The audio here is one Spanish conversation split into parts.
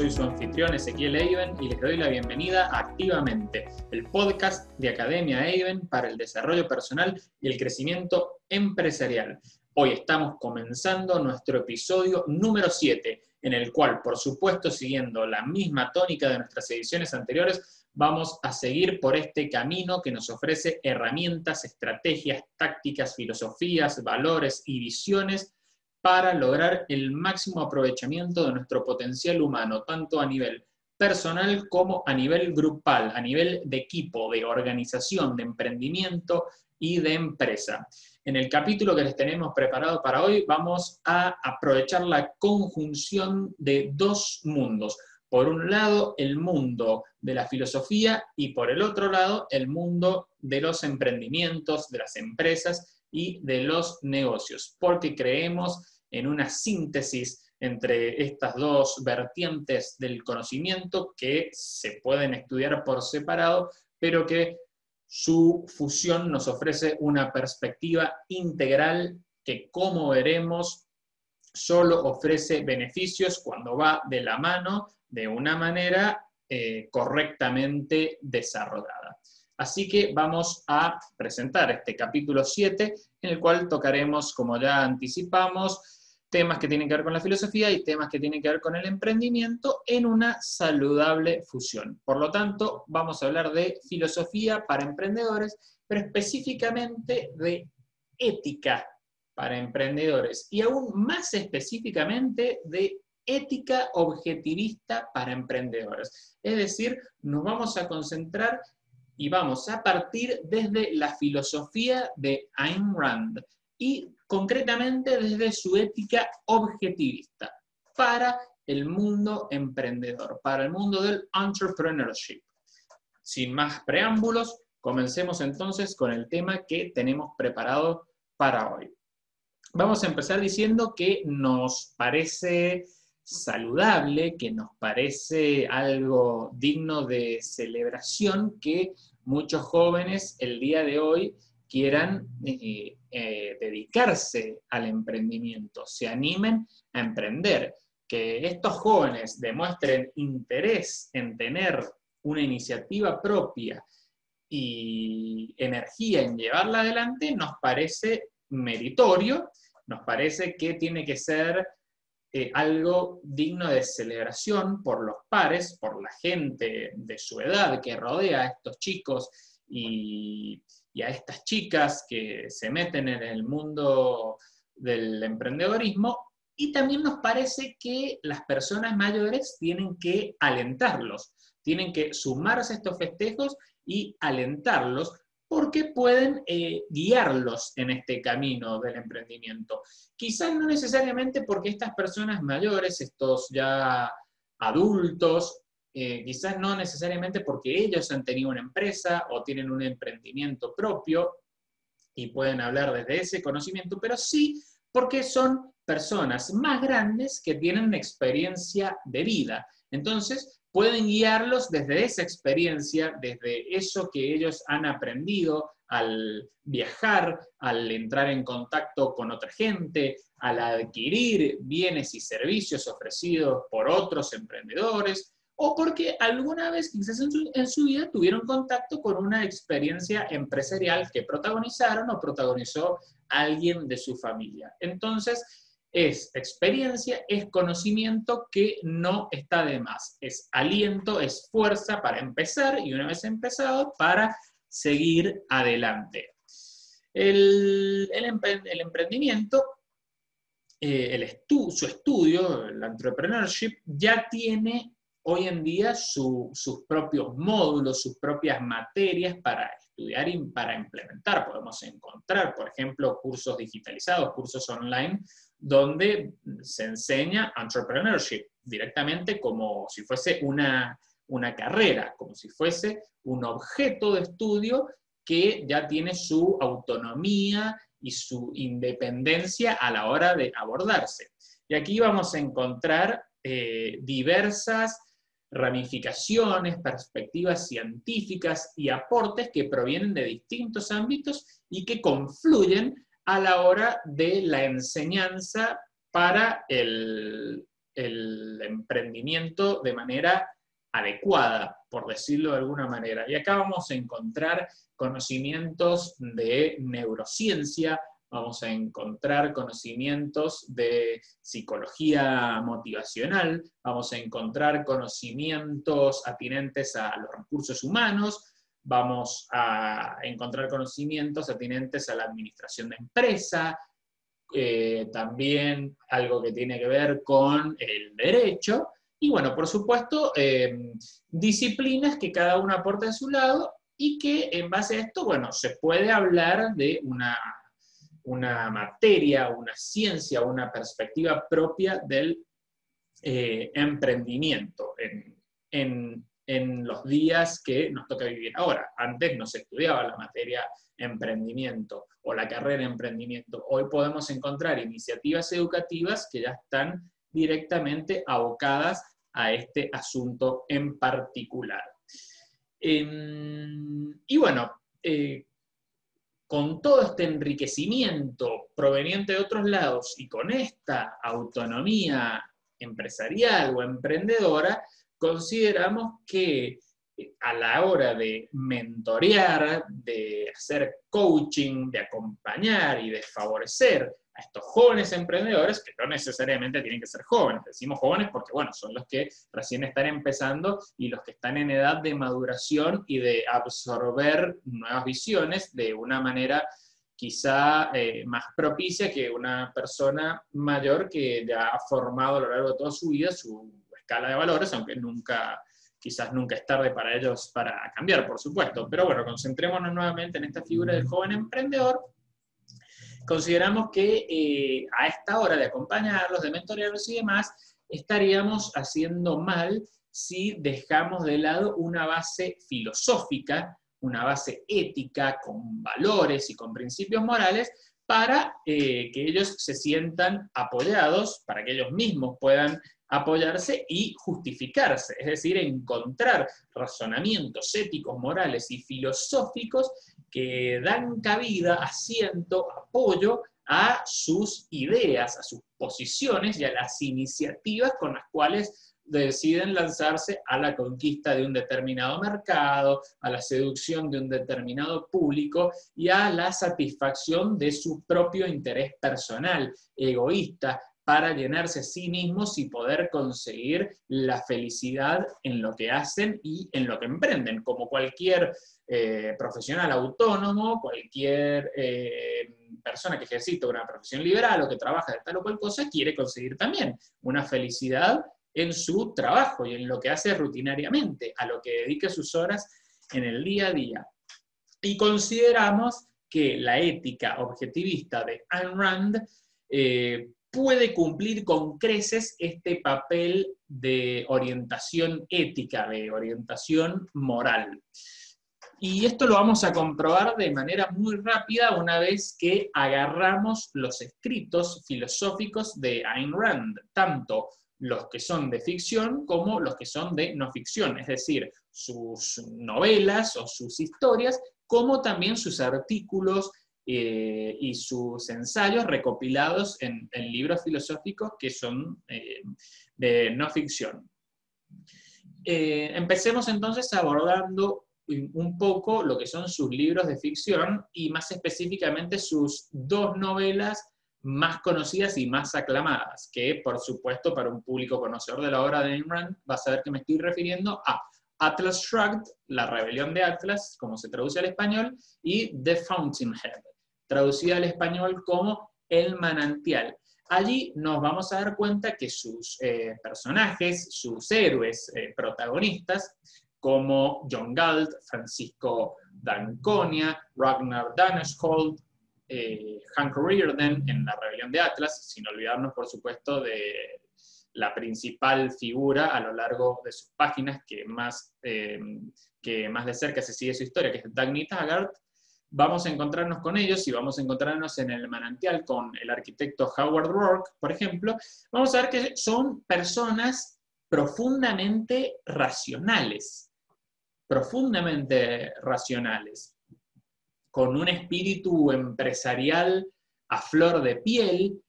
soy su anfitrión Ezequiel Eiben y les doy la bienvenida Activamente, el podcast de Academia Eiben para el desarrollo personal y el crecimiento empresarial. Hoy estamos comenzando nuestro episodio número 7, en el cual, por supuesto, siguiendo la misma tónica de nuestras ediciones anteriores, vamos a seguir por este camino que nos ofrece herramientas, estrategias, tácticas, filosofías, valores y visiones para lograr el máximo aprovechamiento de nuestro potencial humano, tanto a nivel personal como a nivel grupal, a nivel de equipo, de organización, de emprendimiento y de empresa. En el capítulo que les tenemos preparado para hoy vamos a aprovechar la conjunción de dos mundos. Por un lado, el mundo de la filosofía y por el otro lado, el mundo de los emprendimientos, de las empresas y de los negocios, porque creemos en una síntesis entre estas dos vertientes del conocimiento que se pueden estudiar por separado, pero que su fusión nos ofrece una perspectiva integral que, como veremos, solo ofrece beneficios cuando va de la mano de una manera eh, correctamente desarrollada. Así que vamos a presentar este capítulo 7, en el cual tocaremos, como ya anticipamos, temas que tienen que ver con la filosofía y temas que tienen que ver con el emprendimiento en una saludable fusión. Por lo tanto, vamos a hablar de filosofía para emprendedores, pero específicamente de ética para emprendedores y aún más específicamente de ética objetivista para emprendedores. Es decir, nos vamos a concentrar y vamos a partir desde la filosofía de Ayn Rand y concretamente desde su ética objetivista para el mundo emprendedor, para el mundo del entrepreneurship. Sin más preámbulos, comencemos entonces con el tema que tenemos preparado para hoy. Vamos a empezar diciendo que nos parece saludable, que nos parece algo digno de celebración que muchos jóvenes el día de hoy quieran eh, eh, dedicarse al emprendimiento, se animen a emprender, que estos jóvenes demuestren interés en tener una iniciativa propia y energía en llevarla adelante, nos parece meritorio, nos parece que tiene que ser eh, algo digno de celebración por los pares, por la gente de su edad que rodea a estos chicos y, y a estas chicas que se meten en el mundo del emprendedorismo y también nos parece que las personas mayores tienen que alentarlos, tienen que sumarse a estos festejos y alentarlos porque pueden eh, guiarlos en este camino del emprendimiento. Quizás no necesariamente porque estas personas mayores, estos ya adultos, eh, quizás no necesariamente porque ellos han tenido una empresa o tienen un emprendimiento propio y pueden hablar desde ese conocimiento, pero sí porque son personas más grandes que tienen experiencia de vida. Entonces, pueden guiarlos desde esa experiencia, desde eso que ellos han aprendido al viajar, al entrar en contacto con otra gente, al adquirir bienes y servicios ofrecidos por otros emprendedores, o porque alguna vez quizás en su, vida tuvieron contacto con una experiencia empresarial que protagonizaron o protagonizó alguien de su familia. Entonces, es experiencia, es conocimiento que no está de más, es aliento, es fuerza para empezar y una vez empezado, para seguir adelante. El, emprendimiento, eh, el su estudio, el entrepreneurship, ya tiene hoy en día sus propios módulos, sus propias materias para estudiar y para implementar. Podemos encontrar, por ejemplo, cursos digitalizados, cursos online, donde se enseña entrepreneurship directamente como si fuese una, una carrera, como si fuese un objeto de estudio que ya tiene su autonomía y su independencia a la hora de abordarse. Y aquí vamos a encontrar eh, diversas ramificaciones, perspectivas científicas y aportes que provienen de distintos ámbitos y que confluyen a la hora de la enseñanza para el, emprendimiento de manera adecuada, por decirlo de alguna manera. Y acá vamos a encontrar conocimientos de neurociencia, vamos a encontrar conocimientos de psicología motivacional, vamos a encontrar conocimientos atinentes a los recursos humanos, vamos a encontrar conocimientos atinentes a la administración de empresa, eh, también algo que tiene que ver con el derecho, y bueno, por supuesto, eh, disciplinas que cada una aporta de su lado y que en base a esto, bueno, se puede hablar de una, una materia, una ciencia, una perspectiva propia del eh, emprendimiento en, los días que nos toca vivir ahora. Antes no se estudiaba la materia emprendimiento o la carrera emprendimiento. Hoy podemos encontrar iniciativas educativas que ya están directamente abocadas a este asunto en particular. Em, y bueno, eh, con todo este enriquecimiento proveniente de otros lados y con esta autonomía empresarial o emprendedora, consideramos que a la hora de mentorear, de hacer coaching, de acompañar y de favorecer estos jóvenes emprendedores, que no necesariamente tienen que ser jóvenes, decimos jóvenes porque, bueno, son los que recién están empezando y los que están en edad de maduración y de absorber nuevas visiones de una manera quizá eh, más propicia que una persona mayor que ya ha formado a lo largo de toda su vida su escala de valores, aunque nunca quizás nunca es tarde para ellos para cambiar, por supuesto. Pero bueno, concentrémonos nuevamente en esta figura del joven emprendedor. Consideramos que eh, a esta hora de acompañarlos, de mentorearlos y demás, estaríamos haciendo mal si dejamos de lado una base filosófica, una base ética, con valores y con principios morales, para eh, que ellos se sientan apoyados, para que ellos mismos puedan apoyarse y justificarse, es decir, encontrar razonamientos éticos, morales y filosóficos que dan cabida, asiento, apoyo a sus ideas, a sus posiciones y a las iniciativas con las cuales deciden lanzarse a la conquista de un determinado mercado, a la seducción de un determinado público y a la satisfacción de su propio interés personal, egoísta, para llenarse a sí mismos y poder conseguir la felicidad en lo que hacen y en lo que emprenden, como cualquier eh, profesional autónomo, cualquier eh, persona que ejercita una profesión liberal o que trabaja de tal o cual cosa, quiere conseguir también una felicidad en su trabajo y en lo que hace rutinariamente, a lo que dedique sus horas en el día a día. Y consideramos que la ética objetivista de Ayn Rand eh, puede cumplir con creces este papel de orientación ética, de orientación moral. Y esto lo vamos a comprobar de manera muy rápida una vez que agarramos los escritos filosóficos de Ayn Rand, tanto los que son de ficción como los que son de no ficción, es decir, sus novelas o sus historias, como también sus artículos eh, y sus ensayos recopilados en, libros filosóficos que son eh, de no ficción. Eh, empecemos entonces abordando un poco lo que son sus libros de ficción y más específicamente sus dos novelas más conocidas y más aclamadas, que por supuesto para un público conocedor de la obra de Ayn Rand va a saber que me estoy refiriendo a Atlas Shrugged, La rebelión de Atlas, como se traduce al español, y The Fountainhead, traducida al español como El manantial. Allí nos vamos a dar cuenta que sus eh, personajes, sus héroes eh, protagonistas, como John Galt, Francisco D'Anconia, Ragnar Daneshold, eh, Hank Rearden en La Rebelión de Atlas, sin olvidarnos, por supuesto, de la principal figura a lo largo de sus páginas que más, que más de cerca se sigue su historia, que es Dagny Taggart, vamos a encontrarnos con ellos y vamos a encontrarnos en el manantial con el arquitecto Howard Rourke, por ejemplo, vamos a ver que son personas profundamente racionales, profundamente racionales, con un espíritu empresarial a flor de piel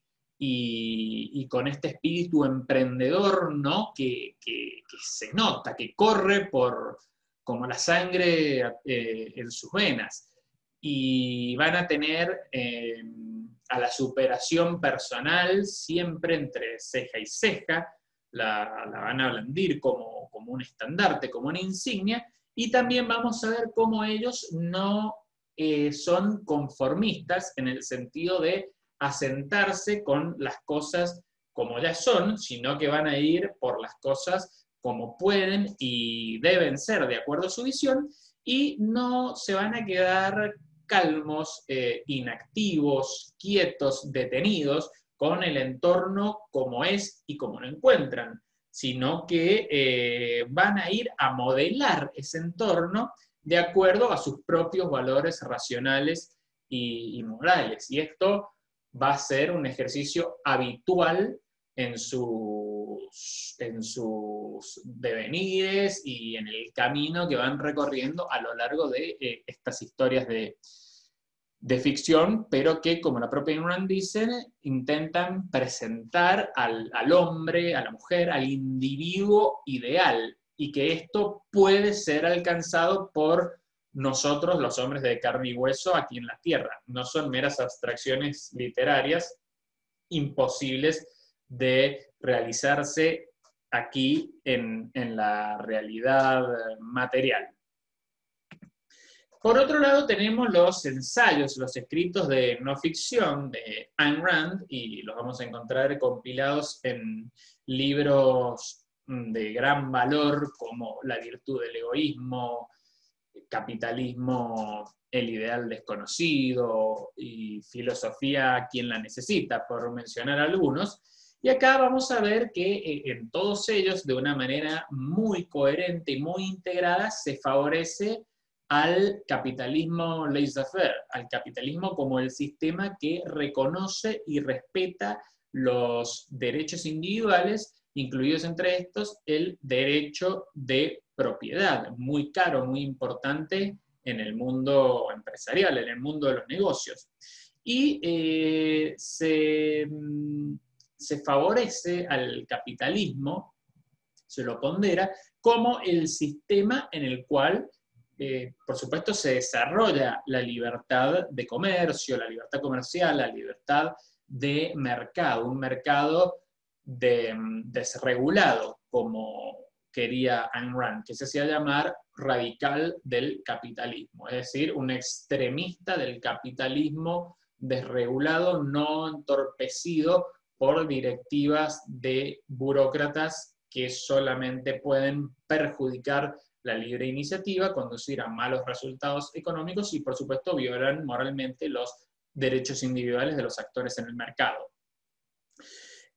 y, con este espíritu emprendedor, ¿no? Que, se nota, que corre por como la sangre eh, en sus venas. Y van a tener eh, a la superación personal siempre entre ceja y ceja, la, van a blandir como, como un estandarte, como una insignia, y también vamos a ver cómo ellos no eh, son conformistas en el sentido de asentarse con las cosas como ya son, sino que van a ir por las cosas como pueden y deben ser de acuerdo a su visión y no se van a quedar calmos, eh, inactivos, quietos, detenidos con el entorno como es y como lo encuentran, sino que eh, van a ir a modelar ese entorno de acuerdo a sus propios valores racionales y, morales. Y esto va a ser un ejercicio habitual en sus, en sus devenires y en el camino que van recorriendo a lo largo de eh, estas historias de, ficción, pero que, como la propia Ingram dice, intentan presentar al, al hombre, a la mujer, al individuo ideal, y que esto puede ser alcanzado por nosotros, los hombres de carne y hueso, aquí en la Tierra. No son meras abstracciones literarias imposibles de realizarse aquí en, la realidad material. Por otro lado, tenemos los ensayos, los escritos de no ficción de Ayn Rand, y los vamos a encontrar compilados en libros de gran valor como La virtud del egoísmo, capitalismo, el ideal desconocido y filosofía, quien la necesita, por mencionar algunos. Y acá vamos a ver que eh, en todos ellos, de una manera muy coherente y muy integrada, se favorece al capitalismo laissez-faire, al capitalismo como el sistema que reconoce y respeta los derechos individuales, incluidos entre estos el derecho de propiedad, muy caro, muy importante en el mundo empresarial, en el mundo de los negocios. Y eh, mm, se, favorece al capitalismo, se lo pondera, como el sistema en el cual, eh, por supuesto, se desarrolla la libertad de comercio, la libertad comercial, la libertad de mercado, un mercado mm, desregulado, como quería Ayn Rand, que se hacía llamar radical del capitalismo, es decir, un extremista del capitalismo desregulado, no entorpecido por directivas de burócratas que solamente pueden perjudicar la libre iniciativa, conducir a malos resultados económicos y, por supuesto, violan moralmente los derechos individuales de los actores en el mercado.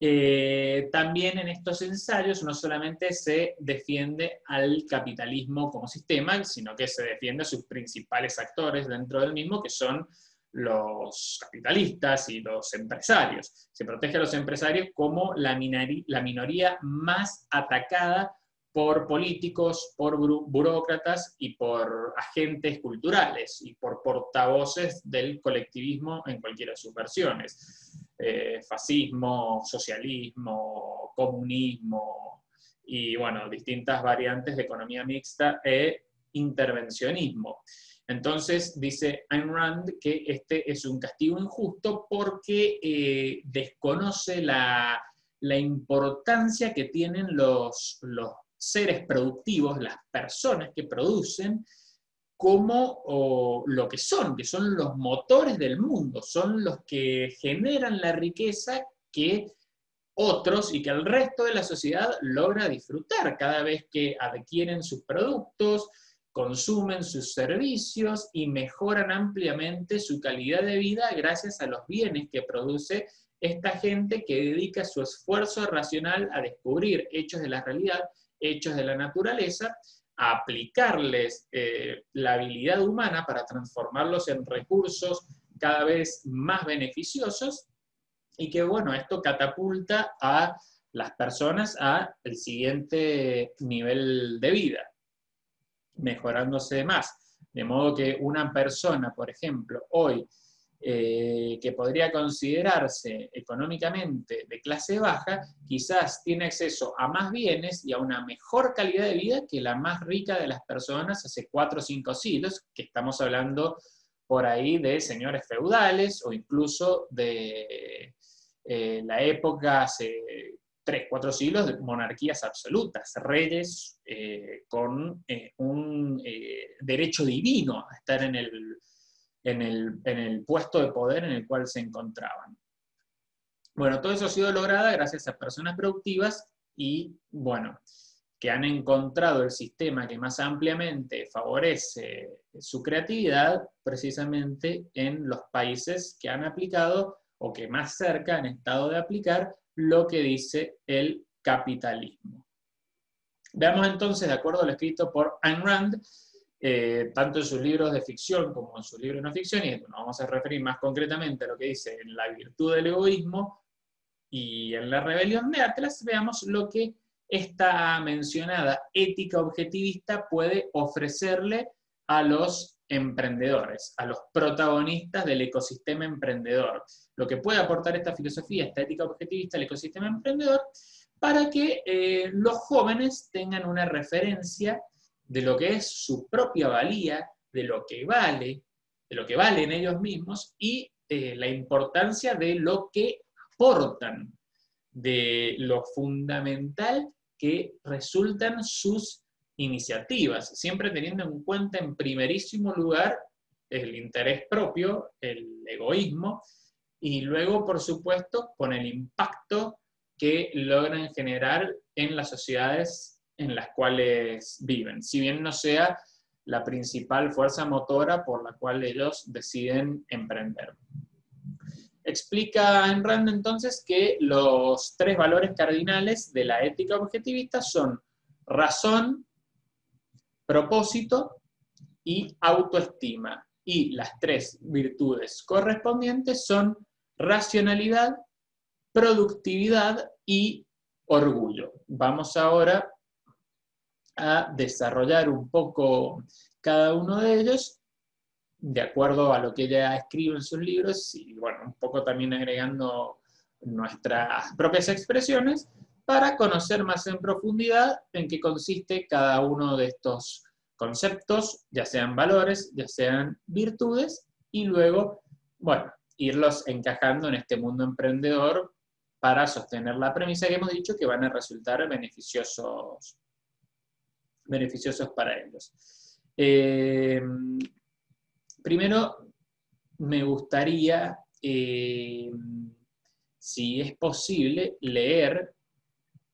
Eh, también en estos ensayos no solamente se defiende al capitalismo como sistema, sino que se defiende a sus principales actores dentro del mismo, que son los capitalistas y los empresarios. Se protege a los empresarios como la, la minoría más atacada por políticos, por burócratas y por agentes culturales y por portavoces del colectivismo en cualquiera de sus versiones. Eh, fascismo, socialismo, comunismo y, bueno, distintas variantes de economía mixta e intervencionismo. Entonces dice Ayn Rand que este es un castigo injusto porque eh, desconoce la, importancia que tienen los, los seres productivos, las personas que producen, como lo que son, que son los motores del mundo, son los que generan la riqueza que otros y que el resto de la sociedad logra disfrutar cada vez que adquieren sus productos, consumen sus servicios y mejoran ampliamente su calidad de vida gracias a los bienes que produce esta gente que dedica su esfuerzo racional a descubrir hechos de la realidad, hechos de la naturaleza, aplicarles eh, la habilidad humana para transformarlos en recursos cada vez más beneficiosos y que, bueno, esto catapulta a las personas a el siguiente nivel de vida, mejorándose más. De modo que una persona, por ejemplo, hoy eh, que podría considerarse económicamente de clase baja, quizás tiene acceso a más bienes y a una mejor calidad de vida que la más rica de las personas hace cuatro o cinco siglos, que estamos hablando por ahí de señores feudales o incluso de eh, la época hace tres, cuatro siglos de monarquías absolutas, reyes eh, con un derecho divino a estar en el en el, puesto de poder en el cual se encontraban. Bueno, todo eso ha sido logrado gracias a personas productivas y, bueno, que han encontrado el sistema que más ampliamente favorece su creatividad precisamente en los países que han aplicado o que más cerca han estado de aplicar lo que dice el capitalismo. Veamos entonces, de acuerdo al escrito por Ayn Rand, eh, tanto en sus libros de ficción como en sus libros de no ficción, y nos vamos a referir más concretamente a lo que dice en La virtud del egoísmo y en La rebelión de Atlas, veamos lo que esta mencionada ética objetivista puede ofrecerle a los emprendedores, a los protagonistas del ecosistema emprendedor. Lo que puede aportar esta filosofía, esta ética objetivista al ecosistema emprendedor, para que eh, los jóvenes tengan una referencia de lo que es su propia valía, de lo que vale, de lo que valen ellos mismos y eh, la importancia de lo que aportan, de lo fundamental que resultan sus iniciativas, siempre teniendo en cuenta en primerísimo lugar el interés propio, el egoísmo, y luego, por supuesto, con el impacto que logran generar en las sociedades en las cuales viven, si bien no sea la principal fuerza motora por la cual ellos deciden emprender. Explica en Rand entonces que los tres valores cardinales de la ética objetivista son razón, propósito y autoestima. Y las tres virtudes correspondientes son racionalidad, productividad y orgullo. Vamos ahora a desarrollar un poco cada uno de ellos de acuerdo a lo que ella escribe en sus libros y bueno, un poco también agregando nuestras propias expresiones para conocer más en profundidad en qué consiste cada uno de estos conceptos, ya sean valores, ya sean virtudes, y luego, bueno, irlos encajando en este mundo emprendedor para sostener la premisa que hemos dicho que van a resultar beneficiosos beneficiosos para ellos. Eh, primero, me gustaría, eh, si es posible, leer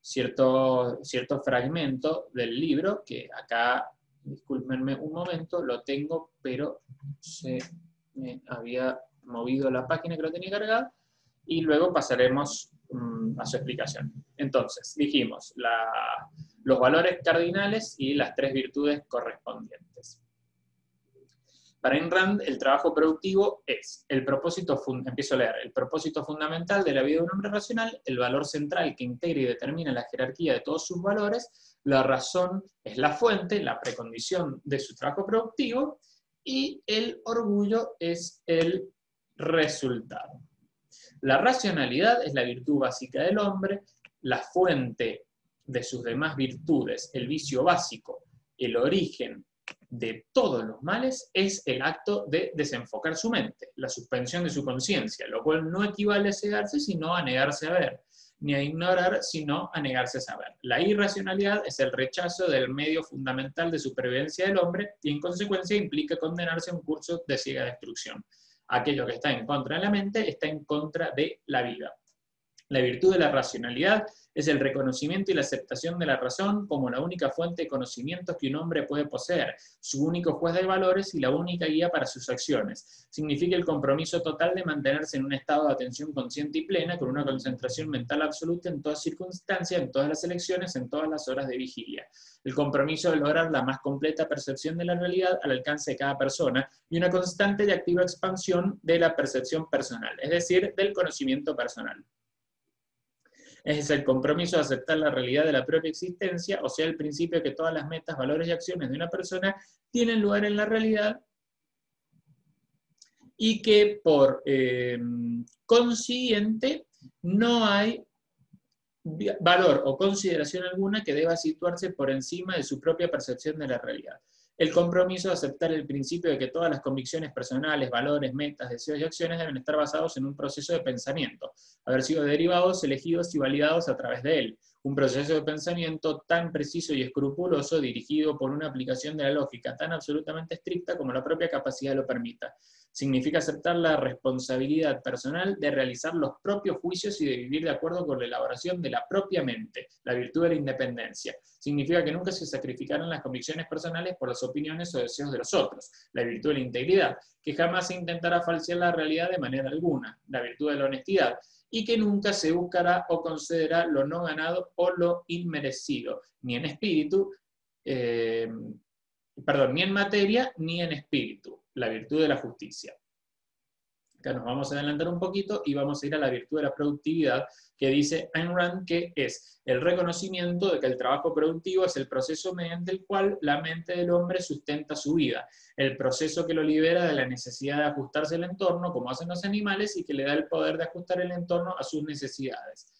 cierto, cierto fragmento del libro, que acá, discúlpenme un momento, lo tengo, pero se me había movido la página que lo tenía cargada, y luego pasaremos mm, a su explicación. Entonces, dijimos, los valores cardinales y las tres virtudes correspondientes. Para Ayn el trabajo productivo es el propósito, empiezo a leer, el propósito fundamental de la vida de un hombre racional, el valor central que integra y determina la jerarquía de todos sus valores, la razón es la fuente, la precondición de su trabajo productivo, y el orgullo es el resultado. La racionalidad es la virtud básica del hombre, la fuente de sus demás virtudes, el vicio básico, el origen de todos los males, es el acto de desenfocar su mente, la suspensión de su conciencia, lo cual no equivale a cegarse, sino a negarse a ver, ni a ignorar, sino a negarse a saber. La irracionalidad es el rechazo del medio fundamental de supervivencia del hombre y en consecuencia implica condenarse a un curso de ciega destrucción. Aquello que está en contra de la mente está en contra de la vida. La virtud de la racionalidad es el reconocimiento y la aceptación de la razón como la única fuente de conocimientos que un hombre puede poseer, su único juez de valores y la única guía para sus acciones. Significa el compromiso total de mantenerse en un estado de atención consciente y plena, con una concentración mental absoluta en todas circunstancias, en todas las elecciones, en todas las horas de vigilia. El compromiso de lograr la más completa percepción de la realidad al alcance de cada persona y una constante y activa expansión de la percepción personal, es decir, del conocimiento personal es el compromiso de aceptar la realidad de la propia existencia, o sea, el principio de que todas las metas, valores y acciones de una persona tienen lugar en la realidad y que por eh, consiguiente no hay valor o consideración alguna que deba situarse por encima de su propia percepción de la realidad. El compromiso de aceptar el principio de que todas las convicciones personales, valores, metas, deseos y acciones deben estar basados en un proceso de pensamiento, haber sido derivados, elegidos y validados a través de él. Un proceso de pensamiento tan preciso y escrupuloso dirigido por una aplicación de la lógica tan absolutamente estricta como la propia capacidad lo permita significa aceptar la responsabilidad personal de realizar los propios juicios y de vivir de acuerdo con la elaboración de la propia mente, la virtud de la independencia. Significa que nunca se sacrificarán las convicciones personales por las opiniones o deseos de los otros, la virtud de la integridad, que jamás se intentará falsear la realidad de manera alguna, la virtud de la honestidad, y que nunca se buscará o concederá lo no ganado o lo inmerecido, ni en espíritu, eh, perdón, ni en materia, ni en espíritu la virtud de la justicia. Acá nos vamos a adelantar un poquito y vamos a ir a la virtud de la productividad, que dice Ayn Rand que es el reconocimiento de que el trabajo productivo es el proceso mediante el cual la mente del hombre sustenta su vida, el proceso que lo libera de la necesidad de ajustarse al entorno, como hacen los animales, y que le da el poder de ajustar el entorno a sus necesidades.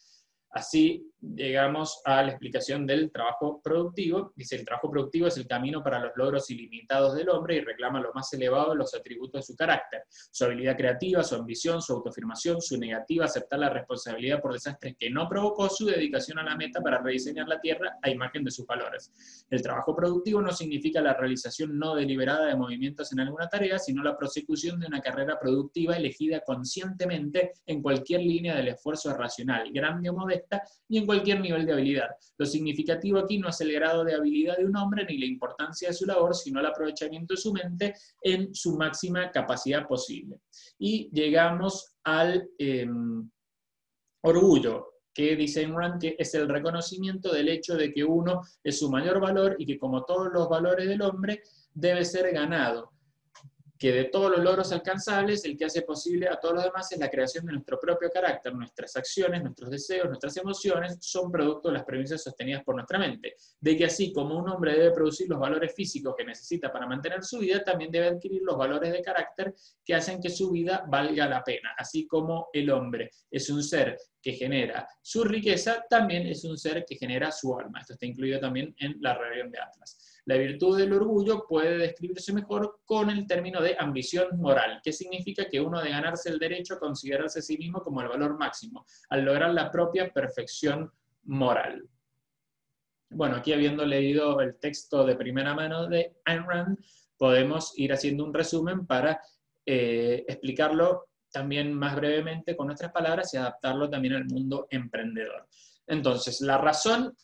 Así llegamos a la explicación del trabajo productivo. Dice, el trabajo productivo es el camino para los logros ilimitados del hombre y reclama lo más elevado de los atributos de su carácter, su habilidad creativa, su ambición, su autoafirmación, su negativa a aceptar la responsabilidad por desastres que no provocó, su dedicación a la meta para rediseñar la tierra a imagen de sus valores. El trabajo productivo no significa la realización no deliberada de movimientos en alguna tarea, sino la prosecución de una carrera productiva elegida conscientemente en cualquier línea del esfuerzo racional, grande o modesto, y en cualquier nivel de habilidad. Lo significativo aquí no es el grado de habilidad de un hombre ni la importancia de su labor, sino el aprovechamiento de su mente en su máxima capacidad posible. Y llegamos al em, orgullo, que dice Rand que es el reconocimiento del hecho de que uno es su mayor valor y que como todos los valores del hombre debe ser ganado que de todos los logros alcanzables, el que hace posible a todos los demás es la creación de nuestro propio carácter, nuestras acciones, nuestros deseos, nuestras emociones son producto de las premisas sostenidas por nuestra mente. De que así como un hombre debe producir los valores físicos que necesita para mantener su vida, también debe adquirir los valores de carácter que hacen que su vida valga la pena. Así como el hombre es un ser que genera su riqueza, también es un ser que genera su alma. Esto está incluido también en la rebelión de Atlas. La virtud del orgullo puede describirse mejor con el término de ambición moral, que significa que uno de ganarse el derecho a considerarse a sí mismo como el valor máximo, al lograr la propia perfección moral. Bueno, aquí habiendo leído el texto de primera mano de Ayn Rand, podemos ir haciendo un resumen para eh, explicarlo también más brevemente con nuestras palabras y adaptarlo también al mundo emprendedor. Entonces, la razón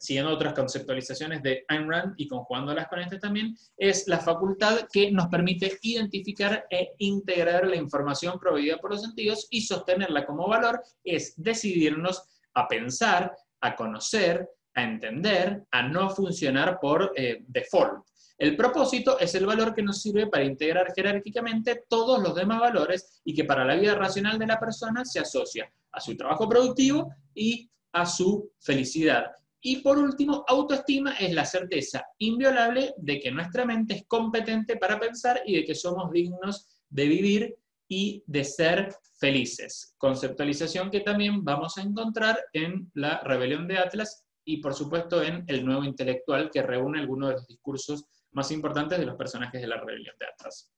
siguiendo otras conceptualizaciones de Ayn Rand y conjugándolas con este también, es la facultad que nos permite identificar e integrar la información proveída por los sentidos y sostenerla como valor, es decidirnos a pensar, a conocer, a entender, a no funcionar por eh, default. El propósito es el valor que nos sirve para integrar jerárquicamente todos los demás valores y que para la vida racional de la persona se asocia a su trabajo productivo y a su felicidad. Y por último, autoestima es la certeza inviolable de que nuestra mente es competente para pensar y de que somos dignos de vivir y de ser felices. Conceptualización que también vamos a encontrar en la rebelión de Atlas y por supuesto en el nuevo intelectual que reúne algunos de los discursos más importantes de los personajes de la rebelión de Atlas.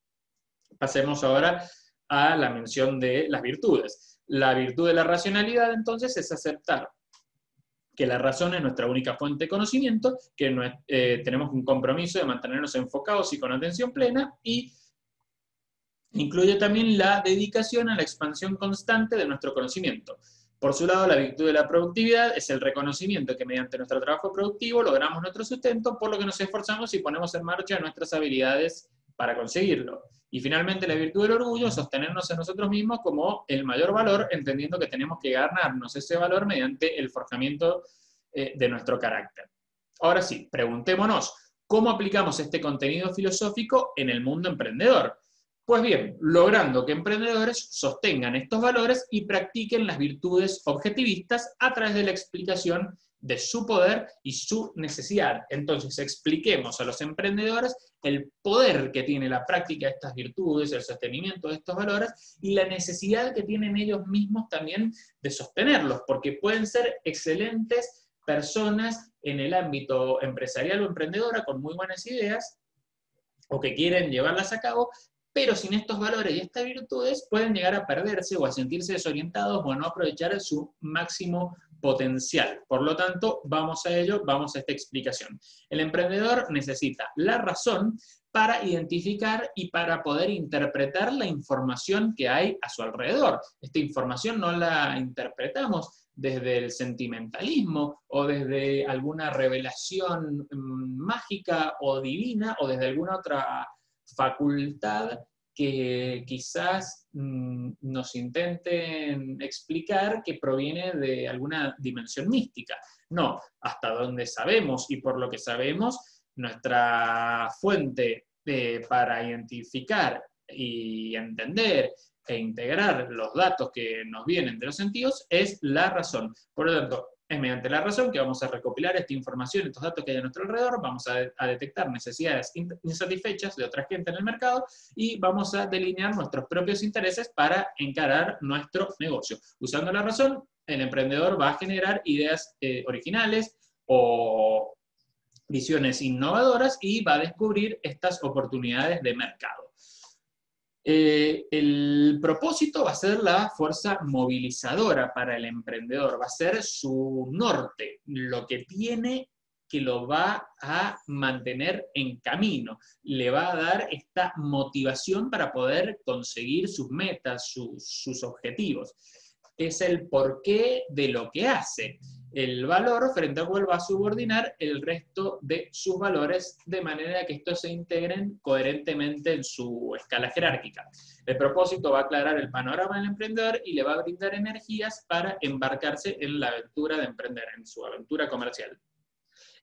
Pasemos ahora a la mención de las virtudes. La virtud de la racionalidad entonces es aceptar que la razón es nuestra única fuente de conocimiento, que eh, tenemos un compromiso de mantenernos enfocados y con atención plena, y incluye también la dedicación a la expansión constante de nuestro conocimiento. Por su lado, la virtud de la productividad es el reconocimiento que mediante nuestro trabajo productivo logramos nuestro sustento, por lo que nos esforzamos y ponemos en marcha nuestras habilidades para conseguirlo. Y finalmente la virtud del orgullo, sostenernos en nosotros mismos como el mayor valor, entendiendo que tenemos que ganarnos ese valor mediante el forjamiento eh, de nuestro carácter. Ahora sí, preguntémonos, ¿cómo aplicamos este contenido filosófico en el mundo emprendedor? Pues bien, logrando que emprendedores sostengan estos valores y practiquen las virtudes objetivistas a través de la explicación de su poder y su necesidad. Entonces, expliquemos a los emprendedores el poder que tiene la práctica de estas virtudes, el sostenimiento de estos valores y la necesidad que tienen ellos mismos también de sostenerlos, porque pueden ser excelentes personas en el ámbito empresarial o emprendedora con muy buenas ideas o que quieren llevarlas a cabo, pero sin estos valores y estas virtudes pueden llegar a perderse o a sentirse desorientados o a no aprovechar su máximo potencial. Por lo tanto, vamos a ello, vamos a esta explicación. El emprendedor necesita la razón para identificar y para poder interpretar la información que hay a su alrededor. Esta información no la interpretamos desde el sentimentalismo o desde alguna revelación mm, mágica o divina o desde alguna otra facultad que quizás mm, nos intenten explicar que proviene de alguna dimensión mística. No, hasta donde sabemos y por lo que sabemos, nuestra fuente eh, para identificar y entender e integrar los datos que nos vienen de los sentidos es la razón. Por lo tanto, es mediante la razón que vamos a recopilar esta información, estos datos que hay a nuestro alrededor, vamos a, detectar necesidades insatisfechas de otra gente en el mercado y vamos a delinear nuestros propios intereses para encarar nuestro negocio. Usando la razón, el emprendedor va a generar ideas eh, originales o visiones innovadoras y va a descubrir estas oportunidades de mercado. Eh, el propósito va a ser la fuerza movilizadora para el emprendedor, va a ser su norte, lo que tiene que lo va a mantener en camino, le va a dar esta motivación para poder conseguir sus metas, sus objetivos. Es el porqué de lo que hace el valor frente al cual va a subordinar el resto de sus valores de manera que estos se integren coherentemente en su escala jerárquica. El propósito va a aclarar el panorama del emprendedor y le va a brindar energías para embarcarse en la aventura de emprender, en su aventura comercial.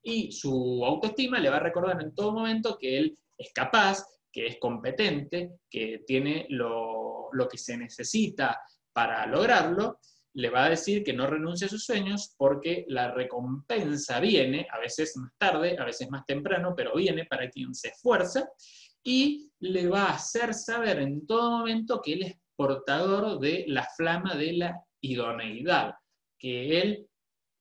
Y su autoestima le va a recordar en todo momento que él es capaz, que es competente, que tiene lo, lo que se necesita para lograrlo le va a decir que no renuncie a sus sueños porque la recompensa viene, a veces más tarde, a veces más temprano, pero viene para quien se esfuerza y le va a hacer saber en todo momento que él es portador de la flama de la idoneidad, que él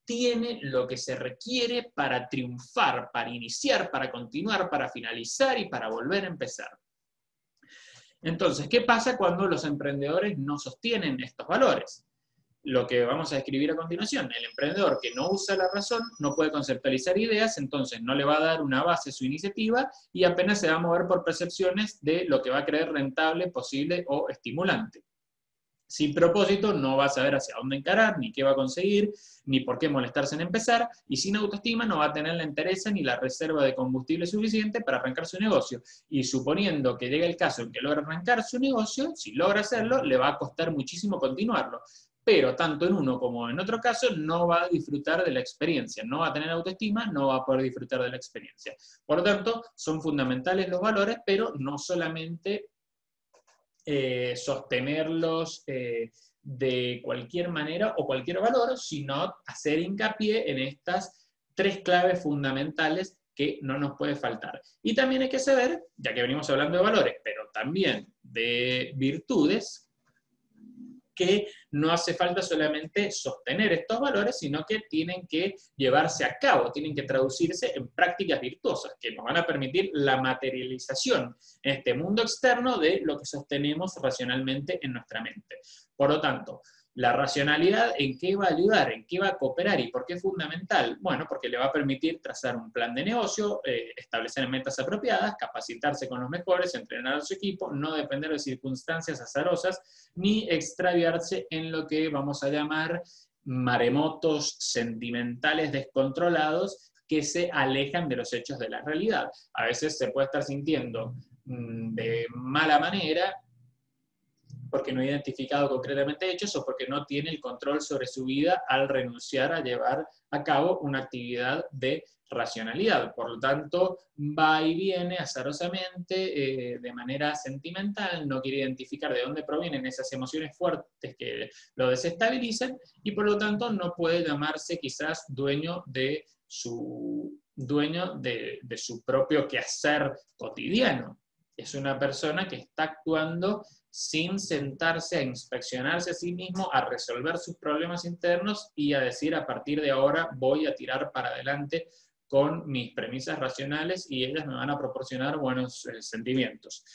tiene lo que se requiere para triunfar, para iniciar, para continuar, para finalizar y para volver a empezar. Entonces, ¿qué pasa cuando los emprendedores no sostienen estos valores? Lo que vamos a escribir a continuación. El emprendedor que no usa la razón no puede conceptualizar ideas, entonces no le va a dar una base a su iniciativa y apenas se va a mover por percepciones de lo que va a creer rentable, posible o estimulante. Sin propósito no va a saber hacia dónde encarar, ni qué va a conseguir, ni por qué molestarse en empezar, y sin autoestima no va a tener la interés ni la reserva de combustible suficiente para arrancar su negocio. Y suponiendo que llegue el caso en que logra arrancar su negocio, si logra hacerlo, le va a costar muchísimo continuarlo pero tanto en uno como en otro caso no va a disfrutar de la experiencia, no va a tener autoestima, no va a poder disfrutar de la experiencia. Por lo tanto, son fundamentales los valores, pero no solamente eh, sostenerlos eh, de cualquier manera o cualquier valor, sino hacer hincapié en estas tres claves fundamentales que no nos puede faltar. Y también hay que saber, ya que venimos hablando de valores, pero también de virtudes, que no hace falta solamente sostener estos valores, sino que tienen que llevarse a cabo, tienen que traducirse en prácticas virtuosas que nos van a permitir la materialización en este mundo externo de lo que sostenemos racionalmente en nuestra mente. Por lo tanto, la racionalidad, ¿en qué va a ayudar? ¿En qué va a cooperar? ¿Y por qué es fundamental? Bueno, porque le va a permitir trazar un plan de negocio, eh, establecer metas apropiadas, capacitarse con los mejores, entrenar a su equipo, no depender de circunstancias azarosas, ni extraviarse en lo que vamos a llamar maremotos sentimentales descontrolados que se alejan de los hechos de la realidad. A veces se puede estar sintiendo mm, de mala manera porque no ha identificado concretamente hechos o porque no tiene el control sobre su vida al renunciar a llevar a cabo una actividad de racionalidad. Por lo tanto, va y viene azarosamente, eh, de manera sentimental, no quiere identificar de dónde provienen esas emociones fuertes que lo desestabilizan y por lo tanto no puede llamarse quizás dueño de su, dueño de, de su propio quehacer cotidiano. Es una persona que está actuando sin sentarse a inspeccionarse a sí mismo, a resolver sus problemas internos y a decir a partir de ahora voy a tirar para adelante con mis premisas racionales y ellas me van a proporcionar buenos eh, sentimientos.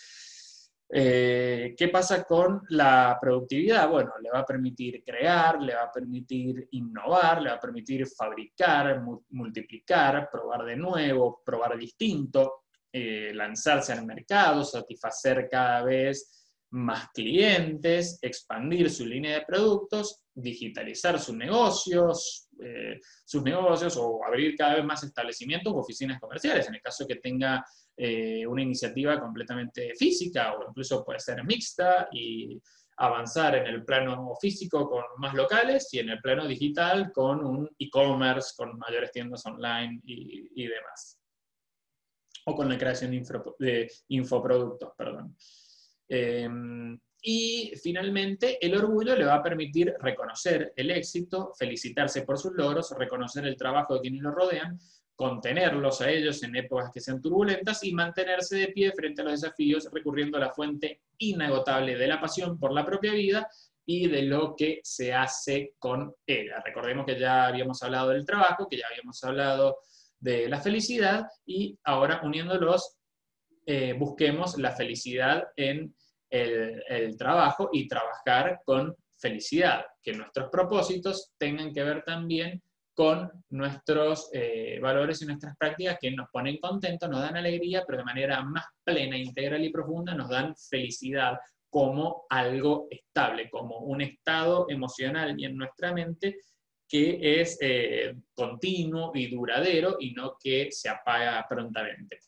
Eh, ¿Qué pasa con la productividad? Bueno, le va a permitir crear, le va a permitir innovar, le va a permitir fabricar, multiplicar, probar de nuevo, probar distinto, eh, lanzarse al mercado, satisfacer cada vez más clientes, expandir su línea de productos, digitalizar sus negocios, eh, sus negocios o abrir cada vez más establecimientos o oficinas comerciales, en el caso que tenga eh, una iniciativa completamente física o incluso puede ser mixta y avanzar en el plano físico con más locales y en el plano digital con un e-commerce, con mayores tiendas online y, demás. O con la creación de infoproductos, perdón. Em, y finalmente, el orgullo le va a permitir reconocer el éxito, felicitarse por sus logros, reconocer el trabajo de quienes lo rodean, contenerlos a ellos en épocas que sean turbulentas y mantenerse de pie frente a los desafíos recurriendo a la fuente inagotable de la pasión por la propia vida y de lo que se hace con ella. Recordemos que ya habíamos hablado del trabajo, que ya habíamos hablado de la felicidad y ahora uniéndolos eh, busquemos la felicidad en el, trabajo y trabajar con felicidad, que nuestros propósitos tengan que ver también con nuestros eh, valores y nuestras prácticas que nos ponen contentos, nos dan alegría, pero de manera más plena, integral y profunda nos dan felicidad como algo estable, como un estado emocional y en nuestra mente que es eh, continuo y duradero y no que se apaga prontamente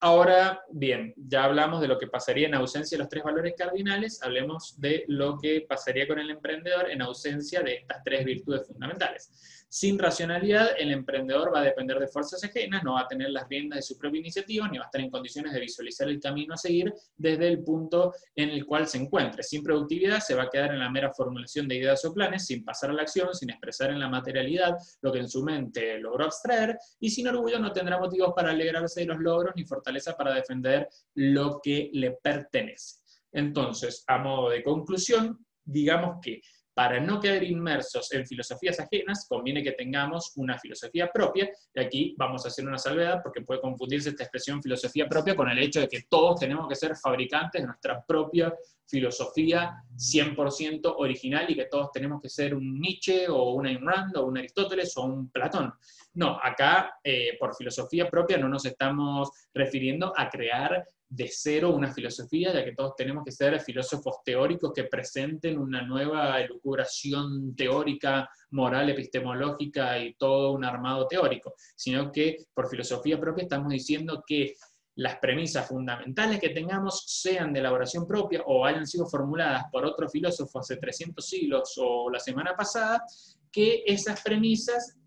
ahora, bien, ya hablamos de lo que pasaría en ausencia de los tres valores cardinales, hablemos de lo que pasaría con el emprendedor en ausencia de estas tres virtudes fundamentales. Sin racionalidad, el emprendedor va a depender de fuerzas ajenas, no va a tener las riendas de su propia iniciativa, ni va a estar en condiciones de visualizar el camino a seguir desde el punto en el cual se encuentre. Sin productividad, se va a quedar en la mera formulación de ideas o planes, sin pasar a la acción, sin expresar en la materialidad lo que en su mente logró abstraer, y sin orgullo no tendrá motivos para alegrarse de los logros ni fortaleza para defender lo que le pertenece. Entonces, a modo de conclusión, digamos que para no quedar inmersos en filosofías ajenas, conviene que tengamos una filosofía propia, y aquí vamos a hacer una salvedad porque puede confundirse esta expresión filosofía propia con el hecho de que todos tenemos que ser fabricantes de nuestra propia filosofía 100% original y que todos tenemos que ser un Nietzsche o un Ayn Rand o un Aristóteles o un Platón. No, acá eh, por filosofía propia no nos estamos refiriendo a crear de cero una filosofía, ya que todos tenemos que ser filósofos teóricos que presenten una nueva elucubración teórica, moral, epistemológica y todo un armado teórico, sino que por filosofía propia estamos diciendo que las premisas fundamentales que tengamos sean de elaboración propia o hayan sido formuladas por otro filósofo hace 300 siglos o la semana pasada, que esas premisas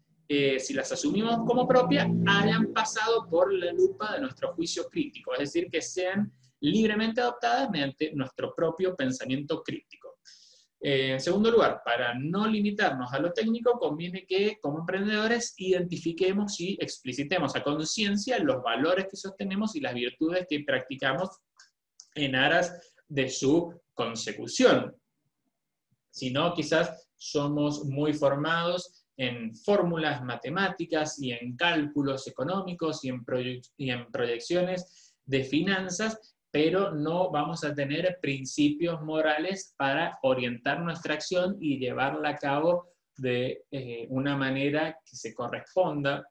si las asumimos como propias, hayan pasado por la lupa de nuestro juicio crítico, es decir, que sean libremente adoptadas mediante nuestro propio pensamiento crítico. Eh, en segundo lugar, para no limitarnos a lo técnico, conviene que como emprendedores identifiquemos y explicitemos a conciencia los valores que sostenemos y las virtudes que practicamos en aras de su consecución. Si no, quizás somos muy formados en fórmulas matemáticas y en cálculos económicos y en, y en proyecciones de finanzas, pero no vamos a tener principios morales para orientar nuestra acción y llevarla a cabo de eh, una manera que se corresponda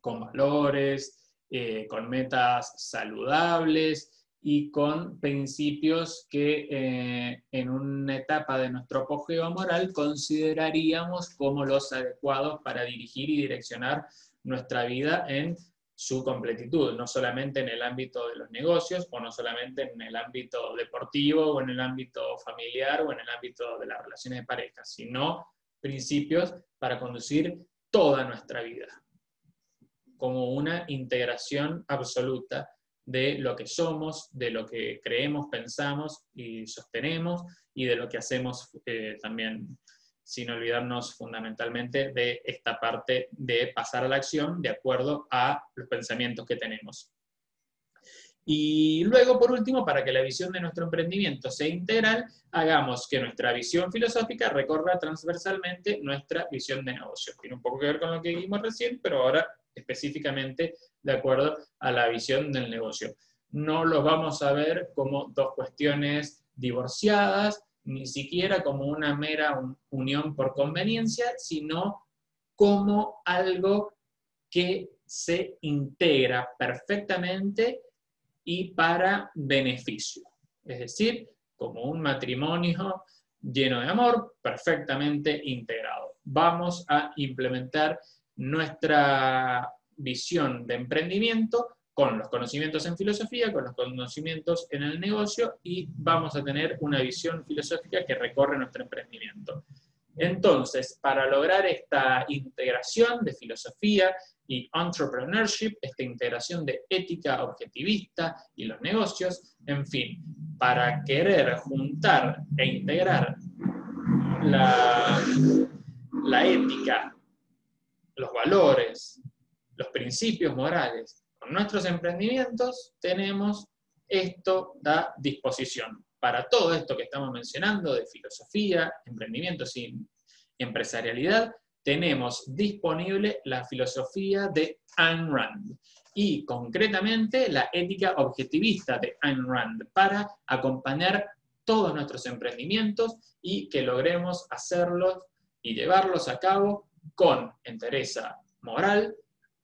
con valores, eh, con metas saludables, y con principios que eh, en una etapa de nuestro apogeo moral consideraríamos como los adecuados para dirigir y direccionar nuestra vida en su completitud, no solamente en el ámbito de los negocios o no solamente en el ámbito deportivo o en el ámbito familiar o en el ámbito de las relaciones de pareja, sino principios para conducir toda nuestra vida como una integración absoluta de lo que somos, de lo que creemos, pensamos y sostenemos y de lo que hacemos eh, también sin olvidarnos fundamentalmente de esta parte de pasar a la acción de acuerdo a los pensamientos que tenemos. Y luego, por último, para que la visión de nuestro emprendimiento sea integral, hagamos que nuestra visión filosófica recorra transversalmente nuestra visión de negocio. Tiene un poco que ver con lo que vimos recién, pero ahora específicamente de acuerdo a la visión del negocio. No los vamos a ver como dos cuestiones divorciadas, ni siquiera como una mera unión por conveniencia, sino como algo que se integra perfectamente y para beneficio. Es decir, como un matrimonio lleno de amor, perfectamente integrado. Vamos a implementar nuestra visión de emprendimiento con los conocimientos en filosofía, con los conocimientos en el negocio y vamos a tener una visión filosófica que recorre nuestro emprendimiento. Entonces, para lograr esta integración de filosofía y entrepreneurship, esta integración de ética objetivista y los negocios, en fin, para querer juntar e integrar la, la ética, los valores, los principios morales nuestros emprendimientos tenemos esto a disposición. Para todo esto que estamos mencionando de filosofía, emprendimientos y empresarialidad, tenemos disponible la filosofía de Ayn Rand y concretamente la ética objetivista de Ayn Rand para acompañar todos nuestros emprendimientos y que logremos hacerlos y llevarlos a cabo con entereza moral,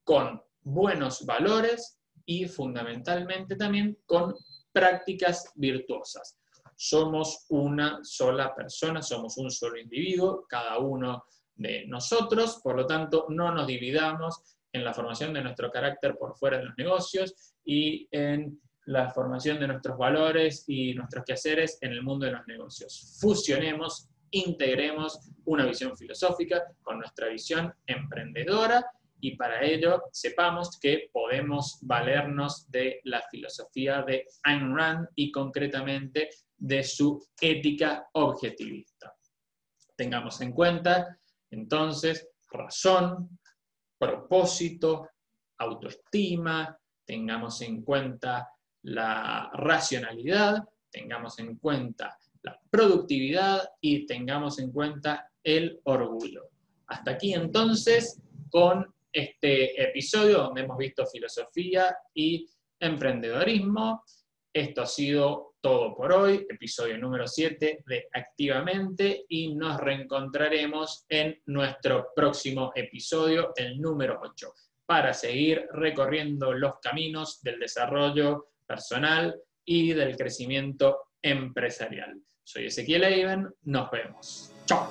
con buenos valores y fundamentalmente también con prácticas virtuosas. Somos una sola persona, somos un solo individuo, cada uno de nosotros, por lo tanto no nos dividamos en la formación de nuestro carácter por fuera de los negocios y en la formación de nuestros valores y nuestros quehaceres en el mundo de los negocios. Fusionemos, integremos una visión filosófica con nuestra visión emprendedora y para ello sepamos que podemos valernos de la filosofía de Ayn Rand y concretamente de su ética objetivista. Tengamos en cuenta entonces razón, propósito, autoestima, tengamos en cuenta la racionalidad, tengamos en cuenta la productividad y tengamos en cuenta el orgullo. Hasta aquí entonces con este episodio donde hemos visto filosofía y emprendedorismo. Esto ha sido todo por hoy, episodio número 7 de Activamente y nos reencontraremos en nuestro próximo episodio, el número 8, para seguir recorriendo los caminos del desarrollo personal y del crecimiento empresarial. Soy Ezequiel Eiben, nos vemos. Chao.